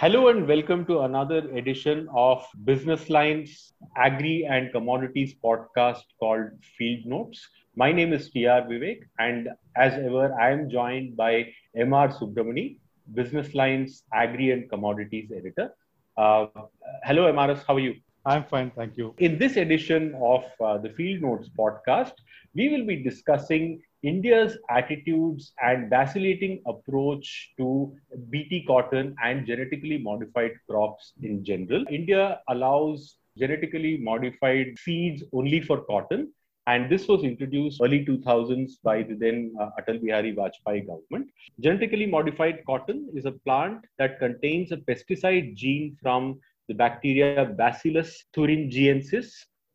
Hello and welcome to another edition of Business Lines Agri and Commodities podcast called Field Notes. My name is TR Vivek, and as ever, I am joined by MR Subramani, Business Lines Agri and Commodities Editor. Uh, hello, MRS, how are you? I'm fine, thank you. In this edition of uh, the Field Notes podcast, we will be discussing India's attitudes and vacillating approach to BT cotton and genetically modified crops in general. India allows genetically modified seeds only for cotton. And this was introduced early 2000s by the then uh, Atal Bihari Vajpayee government. Genetically modified cotton is a plant that contains a pesticide gene from the bacteria Bacillus thuringiensis,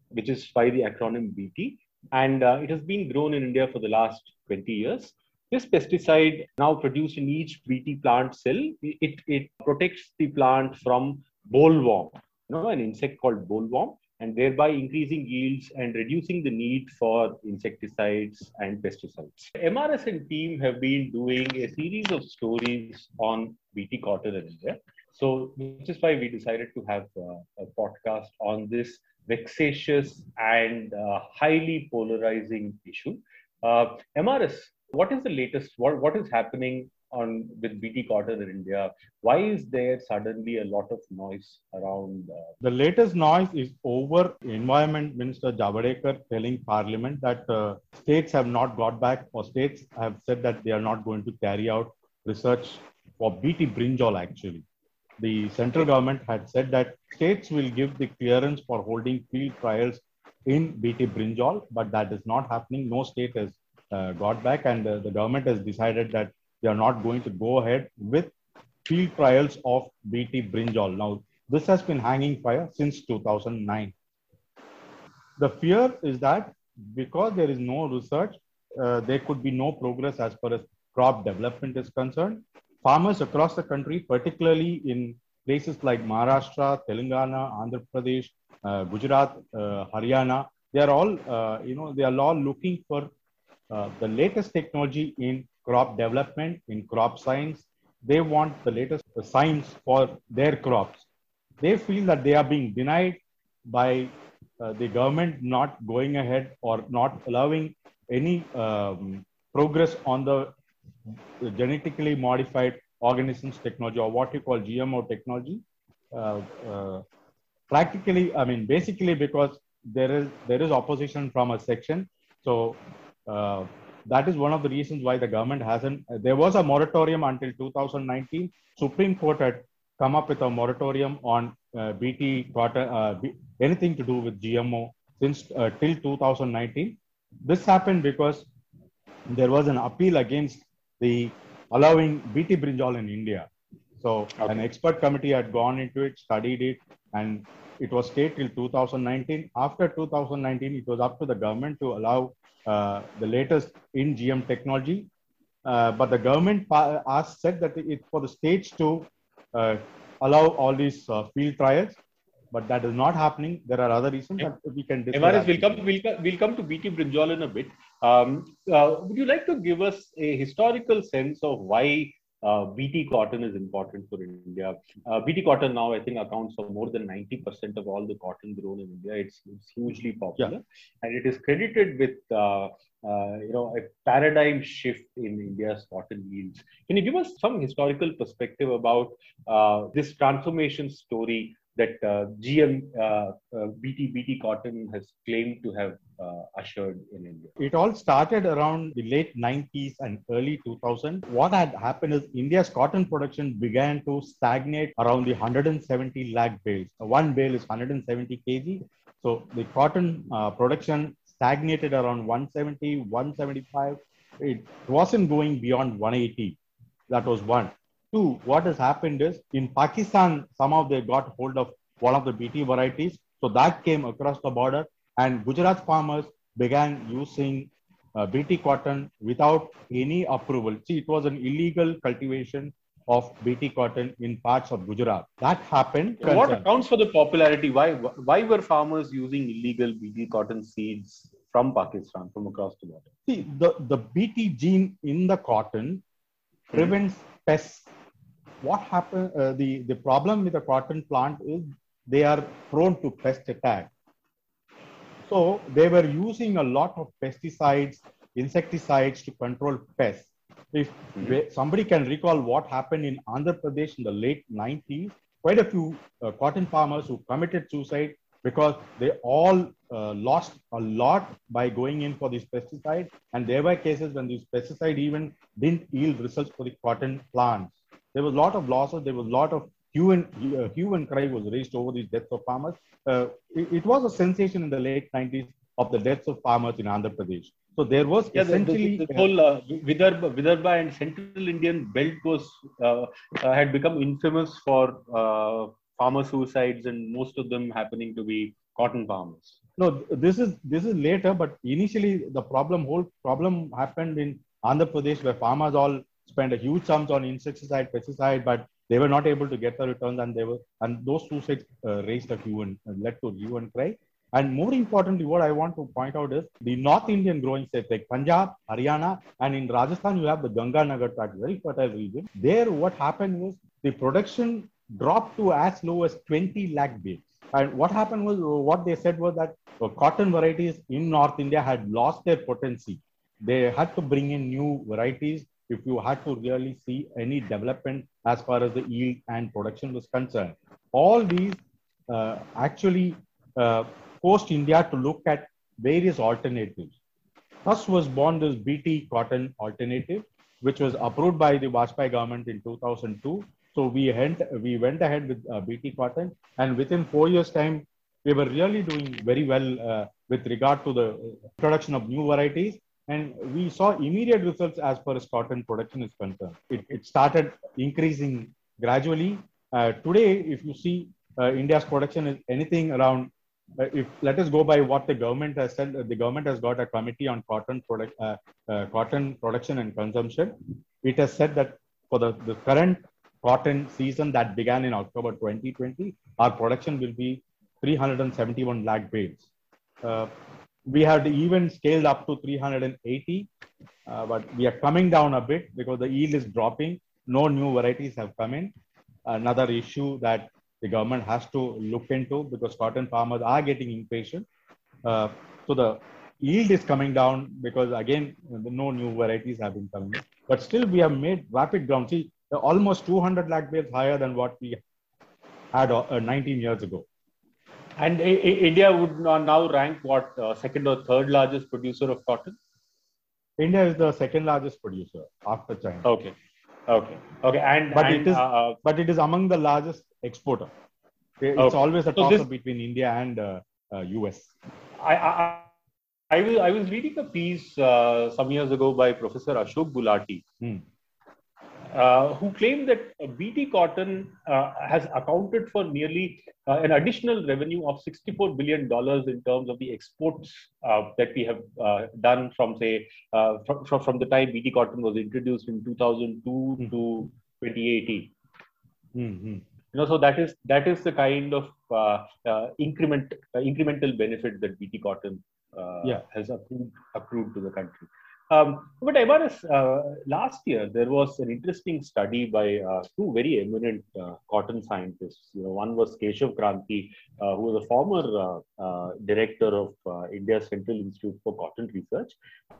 which is by the acronym BT and uh, it has been grown in India for the last 20 years. This pesticide, now produced in each BT plant cell, it, it protects the plant from bollworm, you know, an insect called bollworm, and thereby increasing yields and reducing the need for insecticides and pesticides. MRS and team have been doing a series of stories on BT cotton in India. So, which is why we decided to have uh, a podcast on this vexatious and uh, highly polarizing issue. Uh, MRS, what is the latest? What, what is happening on with BT cotton in India? Why is there suddenly a lot of noise around? Uh... The latest noise is over Environment Minister Javadekar telling Parliament that uh, states have not got back, or states have said that they are not going to carry out research for BT brinjal actually the central government had said that states will give the clearance for holding field trials in BT brinjal, but that is not happening. No state has uh, got back, and uh, the government has decided that they are not going to go ahead with field trials of BT brinjal. Now, this has been hanging fire since 2009. The fear is that because there is no research, uh, there could be no progress as far as crop development is concerned farmers across the country, particularly in places like Maharashtra, Telangana, Andhra Pradesh, uh, Gujarat, uh, Haryana, they are all, uh, you know, they are all looking for uh, the latest technology in crop development, in crop science. They want the latest science for their crops. They feel that they are being denied by uh, the government not going ahead or not allowing any um, progress on the genetically modified organisms technology or what you call GMO technology. Uh, uh, practically, I mean, basically because there is there is opposition from a section. So uh, that is one of the reasons why the government hasn't. There was a moratorium until 2019. Supreme Court had come up with a moratorium on uh, BT cotton, uh, B, anything to do with GMO since uh, till 2019. This happened because there was an appeal against the allowing BT brinjal in India. So okay. an expert committee had gone into it, studied it, and it was stayed till 2019. After 2019, it was up to the government to allow uh, the latest in GM technology. Uh, but the government asked, said that it's for the states to uh, allow all these uh, field trials but that is not happening. There are other reasons that we can discuss. MRS, we'll come, we'll, we'll come to BT Brinjal in a bit. Um, uh, would you like to give us a historical sense of why uh, BT cotton is important for India? Uh, BT cotton now, I think, accounts for more than 90% of all the cotton grown in India. It's, it's hugely popular. Yeah. And it is credited with uh, uh, you know, a paradigm shift in India's cotton yields. Can you give us some historical perspective about uh, this transformation story that uh, GM uh, uh, BT BT cotton has claimed to have ushered in India? It all started around the late 90s and early 2000. What had happened is India's cotton production began to stagnate around the 170 lakh bales. One bale is 170 kg. So the cotton production stagnated around 170, 175. It wasn't going beyond 180. That was one. Two, what has happened is in Pakistan, somehow they got hold of one of the BT varieties. So that came across the border, and Gujarat farmers began using uh, BT cotton without any approval. See, it was an illegal cultivation of BT cotton in parts of Gujarat. That happened. What accounts for the popularity? Why why were farmers using illegal BT cotton seeds from Pakistan from across the border? See, the, the BT gene in the cotton prevents pests what happened? Uh, the the problem with the cotton plant is they are prone to pest attack. So they were using a lot of pesticides, insecticides to control pests. If mm-hmm. somebody can recall what happened in Andhra Pradesh in the late 90s, quite a few uh, cotton farmers who committed suicide because they all uh, lost a lot by going in for these pesticides. And there were cases when these pesticides even didn't yield results for the cotton plants. There was a lot of losses. There was a lot of hue and, uh, hue and cry was raised over these deaths of farmers. Uh, it, it, was a sensation in the late 90s of the deaths of farmers in Andhra Pradesh. So there was yeah, essentially the, the, the whole uh, Vidarbha, Vidarbha and Central Indian belt was uh, uh, had become infamous for uh, farmer suicides, and most of them happening to be cotton farmers. No, this is this is later, but initially the problem whole problem happened in Andhra Pradesh where farmers all spent a huge sums on insecticide, pesticide, but they were not able to get the returns, and they were and those suicides uh, raised a hue and uh, led to hue and cry. And more importantly, what I want to point out is the North Indian growing states like Punjab, Haryana, and in Rajasthan, you have the Ganga Nagar tract, very fertile region. There, what happened was the production dropped to as low as 20 lakh bales. And what happened was, what they said was that cotton varieties in North India had lost their potency. They had to bring in new varieties if you had to really see any development as far as the yield and production was concerned. All these uh, actually uh, forced India to look at various alternatives. Thus was born this BT cotton alternative, which was approved by the Vajpayee government in 2002. So we went, we went ahead with uh, BT cotton, and within four years' time, we were really doing very well uh, with regard to the production of new varieties. And we saw immediate results as far as cotton production is concerned. It, it started increasing gradually. Uh, today, if you see, uh, India's production is anything around if let us go by what the government has said, the government has got a committee on cotton product, uh, uh, cotton production and consumption. It has said that for the, the current cotton season that began in October 2020, our production will be 371 lakh bales. Uh, we had even scaled up to 380, uh, but we are coming down a bit because the yield is dropping. No new varieties have come in. Another issue that the government has to look into because cotton farmers are getting impatient. Uh, so the yield is coming down because again no new varieties have been coming. But still we have made rapid ground. See, almost 200 lakh bales higher than what we had uh, 19 years ago. And India would now rank what uh, second or third largest producer of cotton? India is the second largest producer after China. Okay. Okay. Okay. And but and, it is uh, but it is among the largest exporter. It's okay. always a toss so between India and uh, US. Uh, I, I, I, was, I was reading a piece uh, some years ago by Professor Ashok Gulati, hmm. Uh, who claimed that BT cotton uh, has accounted for nearly uh, an additional revenue of $64 billion in terms of the exports that we have done from, say, from, from the time BT cotton was introduced in 2002 mm. to 2018. Mm-hmm you know so that is that is the kind of uh, uh, increment uh, incremental benefit that bt cotton uh, yeah. has accrued, accrued to the country um, but Ivanis, uh, last year there was an interesting study by uh, two very eminent cotton scientists. You know, one was Keshav Kranthi, who was a former director of India's Central Institute for Cotton Research,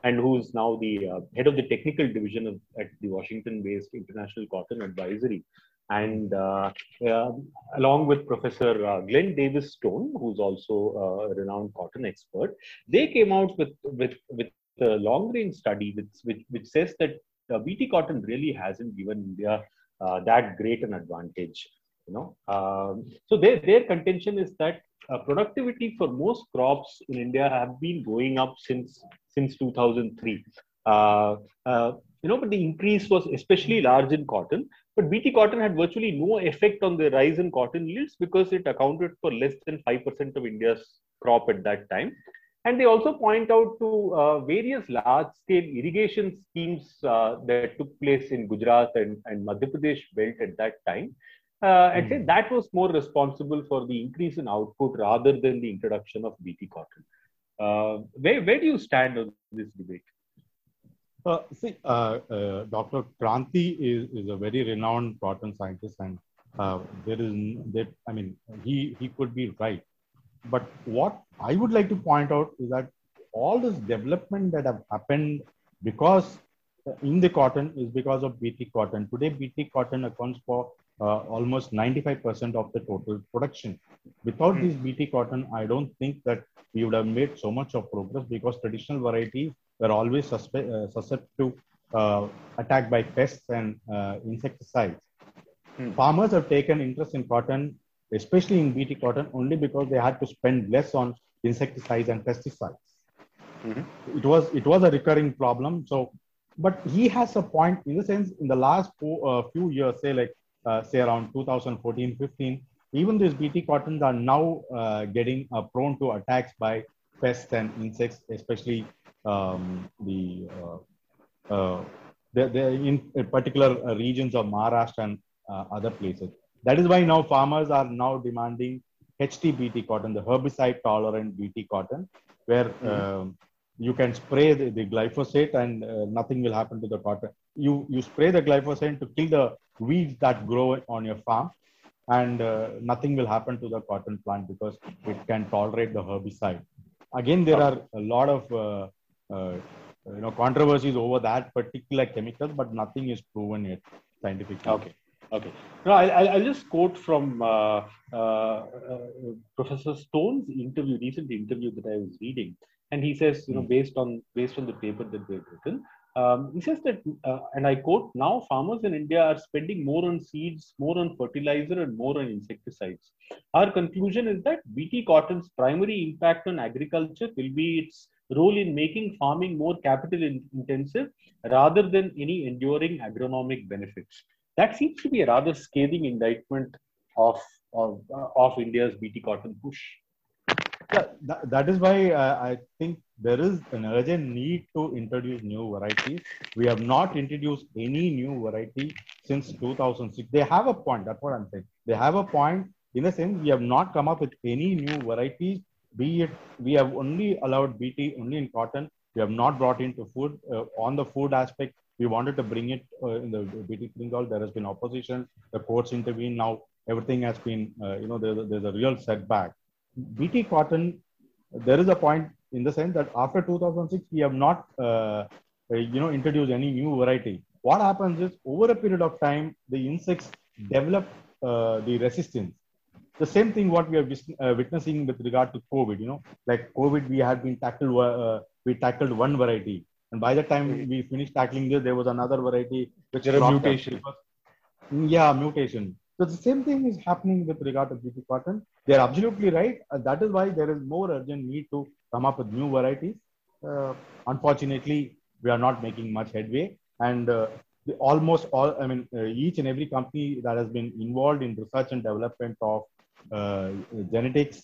and who's now the head of the technical division of, at the Washington-based International Cotton Advisory and uh, uh, along with Professor uh, Glenn Davis Stone, who's also a renowned cotton expert, they came out with with with a long range study which which, which says that uh, BT cotton really hasn't given India uh, that great an advantage. You know, um, so their their contention is that uh, productivity for most crops in India have been going up since since 2003. you know, but the increase was especially large in cotton. But BT cotton had virtually no effect on the rise in cotton yields because it accounted for less than 5% of India's crop at that time. And they also point out to uh, various large scale irrigation schemes uh, that took place in Gujarat and, and Madhya Pradesh belt at that time. Uh, and say hmm. that was more responsible for the increase in output rather than the introduction of BT cotton. Uh, where, where do you stand on this debate? Uh, see, uh, uh, Dr. Kranthi is, is a very renowned cotton scientist, and uh, there is that I mean, he he could be right. But what I would like to point out is that all this development that have happened because in the cotton is because of BT cotton. Today, BT cotton accounts for uh, almost 95% of the total production. Without mm. this BT cotton, I don't think that we would have made so much of progress because traditional varieties were always suspe- uh, susceptible to uh, attack by pests and uh, insecticides. Mm. Farmers have taken interest in cotton, especially in BT cotton, only because they had to spend less on insecticides and pesticides. Mm-hmm. It was it was a recurring problem. So, but he has a point in the sense in the last four, uh, few years, say like uh, say around 2014, 15, even these BT cottons are now uh, getting uh, prone to attacks by pests and insects, especially um, the, uh, uh, the, the in particular regions of Maharashtra and other places. That is why now farmers are now demanding HTBT cotton, the herbicide tolerant BT cotton, where mm-hmm. you can spray the, the glyphosate and uh, nothing will happen to the cotton. You you spray the glyphosate to kill the weeds that grow on your farm, and uh, nothing will happen to the cotton plant because it can tolerate the herbicide. Again, there are a lot of uh, uh, you know controversies over that particular chemical, but nothing is proven yet scientifically. Okay. Okay. No, I'll, I'll just quote from uh, uh, uh, Professor Stone's interview, recent interview that I was reading, and he says, you know, hmm. based on based on the paper that they've written, um, he says that, uh, and I quote, now farmers in India are spending more on seeds, more on fertilizer, and more on insecticides. Our conclusion is that BT cotton's primary impact on agriculture will be its role in making farming more capital intensive rather than any enduring agronomic benefits. That seems to be a rather scathing indictment of, of, of India's BT cotton push. Yeah, that, that is why uh, I think there is an urgent need to introduce new varieties. We have not introduced any new variety since 2006. They have a point. That's what I'm saying. They have a point in the sense we have not come up with any new varieties. Be it we have only allowed BT only in cotton. We have not brought into food. Uh, on the food aspect, we wanted to bring it uh, in the BT brinjal. There has been opposition. The courts intervene. Now everything has been, uh, you know, there's a, there's a real setback. BT cotton, there is a point in the sense that after 2006 we have not uh, uh, you know introduced any new variety what happens is over a period of time the insects develop uh, the resistance the same thing what we are uh, witnessing with regard to covid you know like covid we had been tackled uh, we tackled one variety and by the time we finished tackling this there was another variety which is a mutation yeah mutation so the same thing is happening with regard to BT cotton. They are absolutely right. Uh, that is why there is more urgent need to come up with new varieties. Uh, unfortunately, we are not making much headway. And uh, the, almost all, I mean, uh, each and every company that has been involved in research and development of uh, genetics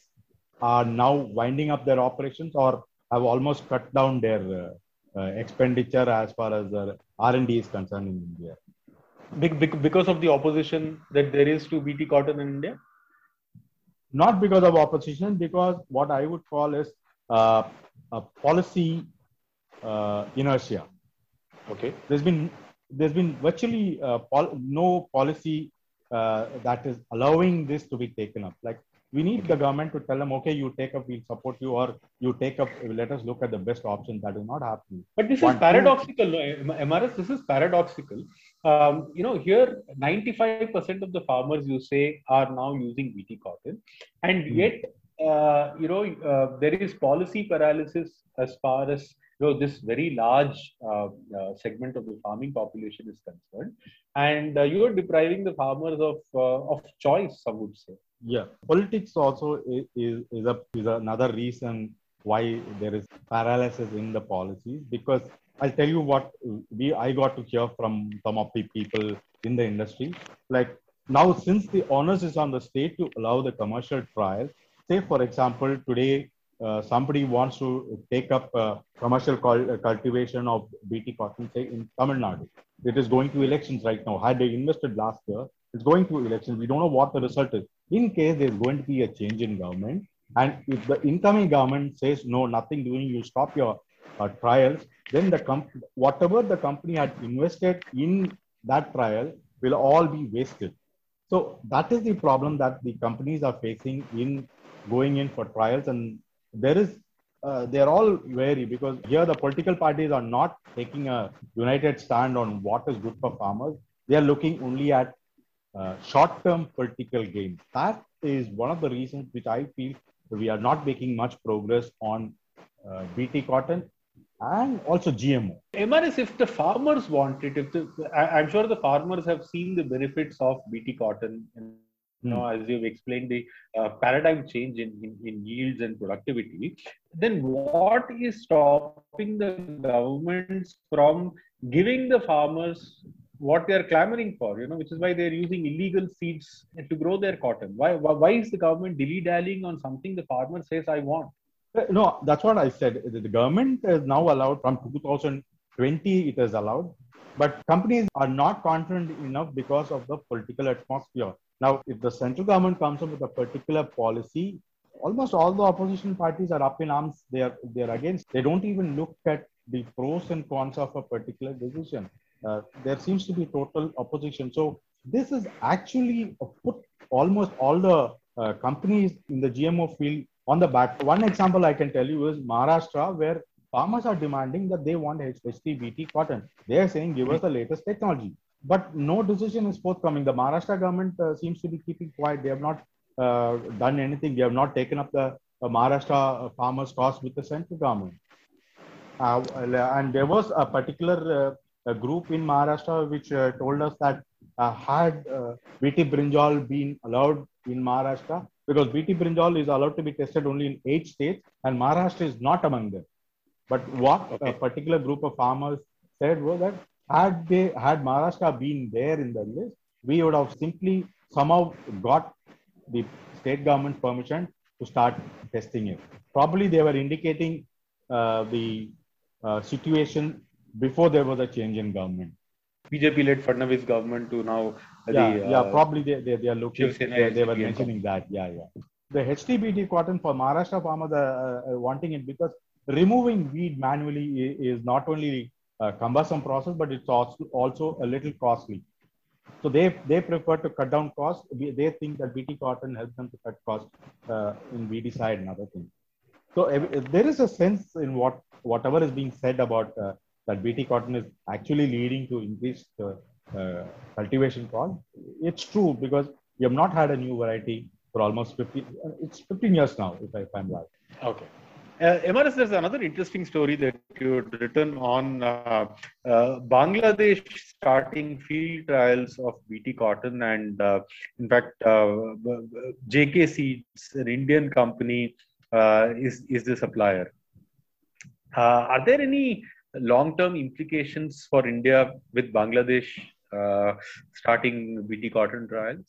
are now winding up their operations or have almost cut down their uh, expenditure as far as the R&D is concerned in India. Because of the opposition that there is to BT cotton in India? Not because of opposition, because what I would call is uh, policy uh, inertia. Okay. There's been there's been virtually uh, pol- no policy uh, that is allowing this to be taken up. Like we need the government to tell them, okay, you take up, we'll support you, or you take up, let us look at the best option. That is not happening. But this One, is paradoxical, no? MRS. This is paradoxical. Um, you know, here 95% of the farmers you say are now using BT cotton, and hmm. yet uh, you know, uh, there is policy paralysis as far as you know this very large uh, uh segment of the farming population is concerned, and uh, you are depriving the farmers of uh, of choice. Some would say. Yeah, politics also is is, a, is another reason why there is paralysis in the policies because I'll tell you what we I got to hear from some of the people in the industry. Like now, since the onus is on the state to allow the commercial trial, say for example today uh, somebody wants to take up uh, commercial uh, cultivation of bt cotton say in tamil nadu. It is going to elections right now. Had they invested last year it's going to elections. We don't know what the result is in case there's going to be a change in government and if the incoming government says no nothing doing you stop your uh, trials, then the comp- whatever the company had invested in that trial will all be wasted. So that is the problem that the companies are facing in going in for trials, and there is uh, they're all wary because here the political parties are not taking a united stand on what is good for farmers. They are looking only at uh, short-term political gain. That is one of the reasons which I feel we are not making much progress on uh, BT cotton and also GMO. MRS, if the farmers want it, if the, I, am sure the farmers have seen the benefits of BT cotton, and, you know, as you've explained, the uh, paradigm change in, in, in, yields and productivity. Then, what is stopping the governments from giving the farmers what they are clamoring for, you know, which is why they're using illegal seeds to grow their cotton. Why, why is the government dilly dallying on something the farmer says I want? Uh, no, that's what I said. The government is now allowed from 2020, it is allowed, but companies are not confident enough because of the political atmosphere. Now, if the central government comes up with a particular policy, almost all the opposition parties are up in arms. They are they are against. They don't even look at the pros and cons of a particular decision uh, there seems to be total opposition. So this is actually put almost all the uh, companies in the GMO field on the back. One example I can tell you is Maharashtra, where farmers are demanding that they want HTBT cotton. They are saying, give us the latest technology. But no decision is forthcoming. The Maharashtra government uh, seems to be keeping quiet. They have not uh, done anything. They have not taken up the uh, Maharashtra uh, farmers' cost with the central government. and there was a particular a group in Maharashtra which uh, told us that uh, had uh, BT brinjal been allowed in Maharashtra, because BT brinjal is allowed to be tested only in eight states, and Maharashtra is not among them. But what okay. a particular group of farmers said was that had they had Maharashtra been there in the list, we would have simply somehow got the state government permission to start testing it. Probably they were indicating uh, the uh, situation before there was a change in government. BJP-led Fadnavis government to now. Yeah, the, yeah, uh, probably they, they, they are looking. They, they were mentioning that. Yeah, yeah. The HTBT cotton for Maharashtra farmers are uh, wanting it because removing weed manually is not only a cumbersome process, but it's also also a little costly. So they they prefer to cut down costs. They think that BT cotton helps them to cut costs uh, in weedicide and other things. So there is a sense in what whatever is being said about uh, that BT cotton is actually leading to increased uh, uh, cultivation cost. It's true because we have not had a new variety for almost 50, it's 15 years now, if, I, if I'm right. Okay. Uh, MRS, there's another interesting story that you had written on uh, uh, Bangladesh starting field trials of BT cotton, and uh, in fact, uh, JK Seeds, an Indian company, uh, is is the supplier. are there any long-term implications for India with Bangladesh uh, starting BT cotton trials?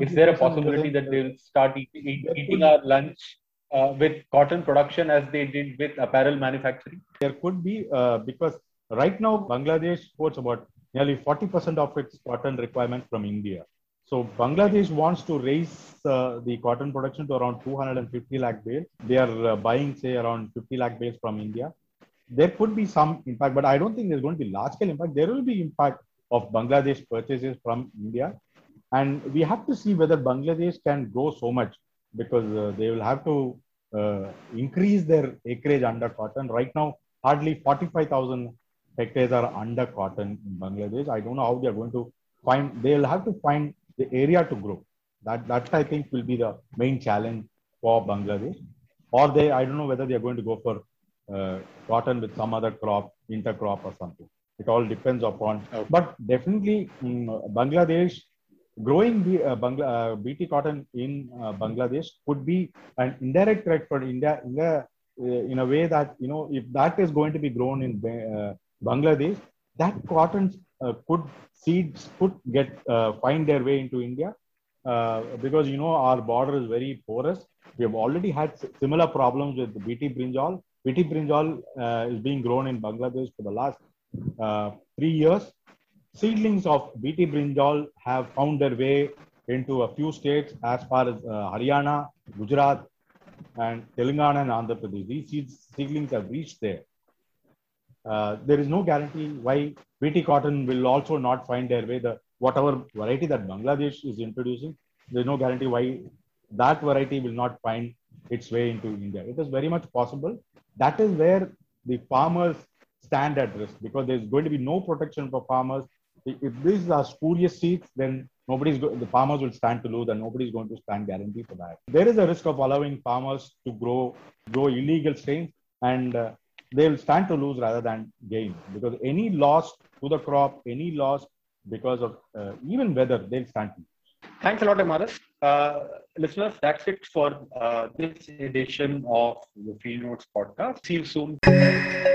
Is there a possibility that they'll start eat, eat, eating our lunch uh, with cotton production as they did with apparel manufacturing? There could be uh, because right now Bangladesh imports about nearly 40% of its cotton requirement from India. So Bangladesh wants to raise uh, the cotton production to around 250 lakh bales. They are uh, buying, say, around 50 lakh bales from India there could be some impact, but I don't think there's going to be large scale impact. There will be impact of Bangladesh purchases from India. And we have to see whether Bangladesh can grow so much because uh, they will have to uh, increase their acreage under cotton. Right now, hardly 45,000 hectares are under cotton in Bangladesh. I don't know how they are going to find, they will have to find the area to grow. That, that I think will be the main challenge for Bangladesh. Or they, I don't know whether they are going to go for uh, cotton with some other crop, intercrop or something. It all depends upon. Okay. But definitely, um, Bangladesh growing the uh, Bangla, uh, BT cotton in uh, Bangladesh could be an indirect threat for India in a, uh, in a way that you know if that is going to be grown in uh, Bangladesh, that cotton could seeds could get find their way into India because you know our border is very porous. We have already had similar problems with BT brinjal BT brinjal uh, is being grown in Bangladesh for the last uh, three years. Seedlings of BT brinjal have found their way into a few states as far as uh, Haryana, Gujarat, and Telangana and Andhra Pradesh. These seeds, seedlings have reached there. uh, there is no guarantee why BT cotton will also not find their way. The whatever variety that Bangladesh is introducing, there's no guarantee why that variety will not find its way into India. It is very much possible. That is where the farmers stand at risk because there's going to be no protection for farmers. If these are spurious seeds, then nobody's go- the farmers will stand to lose and nobody's going to stand guarantee for that. There is a risk of allowing farmers to grow grow illegal strains and uh, they'll stand to lose rather than gain because any loss to the crop, any loss because of uh, even weather, they'll stand to lose. Thanks a lot, MRS. Uh, listeners, that's it for uh, this edition of the Field Notes podcast. See you soon.